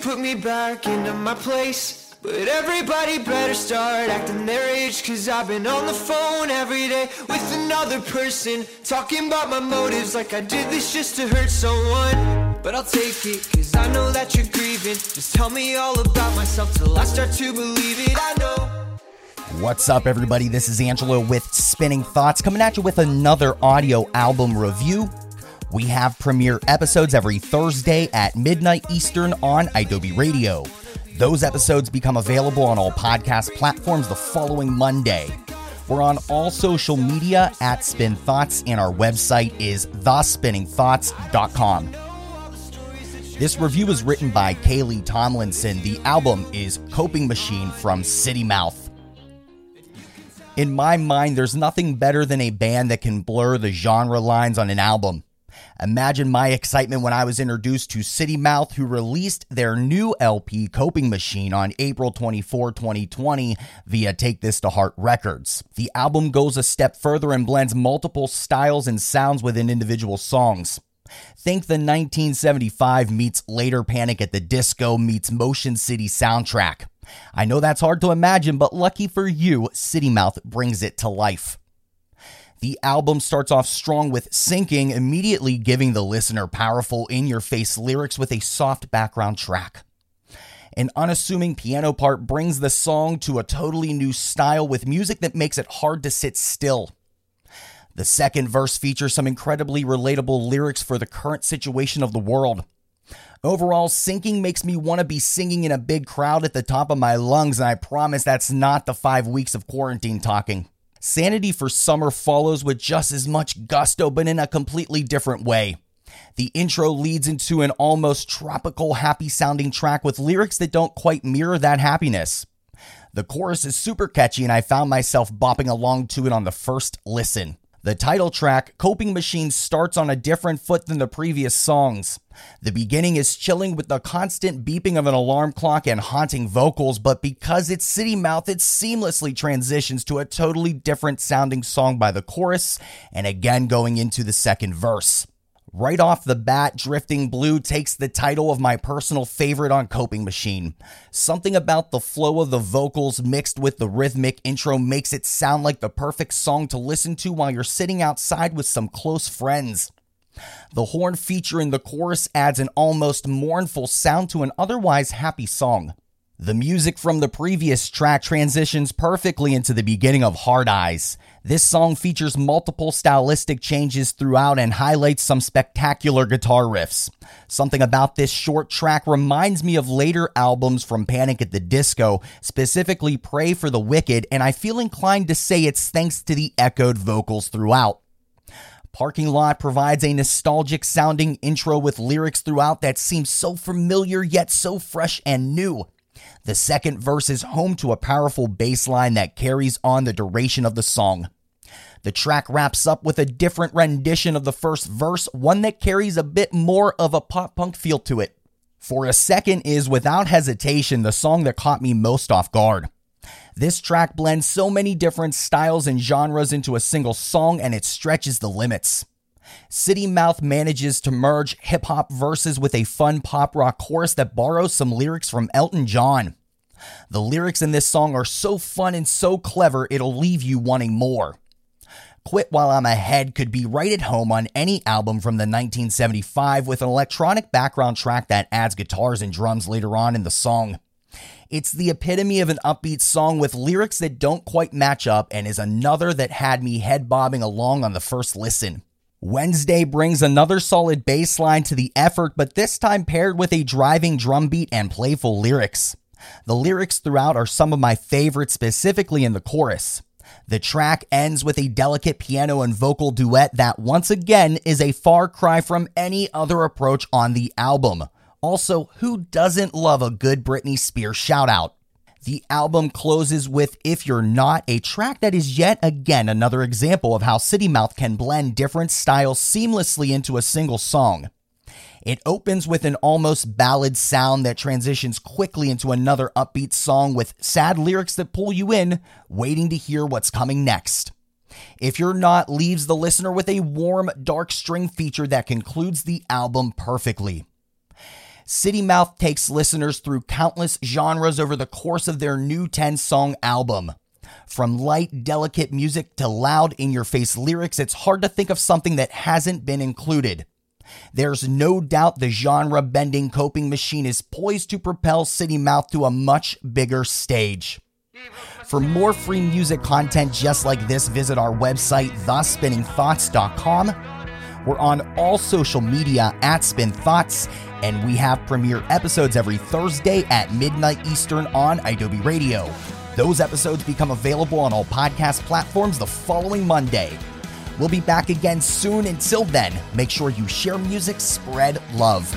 put me back into my place. But everybody better start acting their age. Cause I've been on the phone every day with another person. Talking about my motives like I did this just to hurt someone. But I'll take it, cause I know that you're grieving. Just tell me all about myself till I start to believe it. I know. What's up, everybody? This is Angelo with Spinning Thoughts coming at you with another audio album review. We have premiere episodes every Thursday at midnight Eastern on Adobe Radio. Those episodes become available on all podcast platforms the following Monday. We're on all social media at Spin Thoughts, and our website is thespinningthoughts.com. This review was written by Kaylee Tomlinson. The album is Coping Machine from City Mouth. In my mind, there's nothing better than a band that can blur the genre lines on an album. Imagine my excitement when I was introduced to City Mouth, who released their new LP, Coping Machine, on April 24, 2020, via Take This to Heart Records. The album goes a step further and blends multiple styles and sounds within individual songs. Think the 1975 meets later Panic at the Disco meets Motion City soundtrack. I know that's hard to imagine, but lucky for you, City Mouth brings it to life. The album starts off strong with Sinking, immediately giving the listener powerful in your face lyrics with a soft background track. An unassuming piano part brings the song to a totally new style with music that makes it hard to sit still. The second verse features some incredibly relatable lyrics for the current situation of the world. Overall, Sinking makes me want to be singing in a big crowd at the top of my lungs, and I promise that's not the five weeks of quarantine talking. Sanity for Summer follows with just as much gusto, but in a completely different way. The intro leads into an almost tropical, happy sounding track with lyrics that don't quite mirror that happiness. The chorus is super catchy, and I found myself bopping along to it on the first listen. The title track, Coping Machine, starts on a different foot than the previous songs. The beginning is chilling with the constant beeping of an alarm clock and haunting vocals, but because it's City Mouth, it seamlessly transitions to a totally different sounding song by the chorus, and again going into the second verse. Right off the bat, Drifting Blue takes the title of my personal favorite on Coping Machine. Something about the flow of the vocals mixed with the rhythmic intro makes it sound like the perfect song to listen to while you're sitting outside with some close friends. The horn feature in the chorus adds an almost mournful sound to an otherwise happy song. The music from the previous track transitions perfectly into the beginning of Hard Eyes. This song features multiple stylistic changes throughout and highlights some spectacular guitar riffs. Something about this short track reminds me of later albums from Panic at the Disco, specifically Pray for the Wicked, and I feel inclined to say it's thanks to the echoed vocals throughout. Parking Lot provides a nostalgic sounding intro with lyrics throughout that seem so familiar yet so fresh and new. The second verse is home to a powerful bass line that carries on the duration of the song. The track wraps up with a different rendition of the first verse, one that carries a bit more of a pop punk feel to it. For a Second is without hesitation the song that caught me most off guard. This track blends so many different styles and genres into a single song and it stretches the limits. City Mouth manages to merge hip hop verses with a fun pop rock chorus that borrows some lyrics from Elton John. The lyrics in this song are so fun and so clever, it'll leave you wanting more. Quit While I'm Ahead could be right at home on any album from the 1975 with an electronic background track that adds guitars and drums later on in the song. It's the epitome of an upbeat song with lyrics that don't quite match up and is another that had me head bobbing along on the first listen. Wednesday brings another solid bass line to the effort, but this time paired with a driving drum beat and playful lyrics. The lyrics throughout are some of my favorites, specifically in the chorus. The track ends with a delicate piano and vocal duet that once again is a far cry from any other approach on the album. Also, who doesn't love a good Britney Spears shout out? The album closes with If You're Not, a track that is yet again another example of how City Mouth can blend different styles seamlessly into a single song. It opens with an almost ballad sound that transitions quickly into another upbeat song with sad lyrics that pull you in, waiting to hear what's coming next. If You're Not leaves the listener with a warm, dark string feature that concludes the album perfectly. City Mouth takes listeners through countless genres over the course of their new 10 song album. From light, delicate music to loud, in your face lyrics, it's hard to think of something that hasn't been included. There's no doubt the genre bending coping machine is poised to propel City Mouth to a much bigger stage. For more free music content just like this, visit our website, thespinningthoughts.com. We're on all social media at Spin Thoughts, and we have premiere episodes every Thursday at midnight Eastern on Adobe Radio. Those episodes become available on all podcast platforms the following Monday. We'll be back again soon. Until then, make sure you share music, spread love.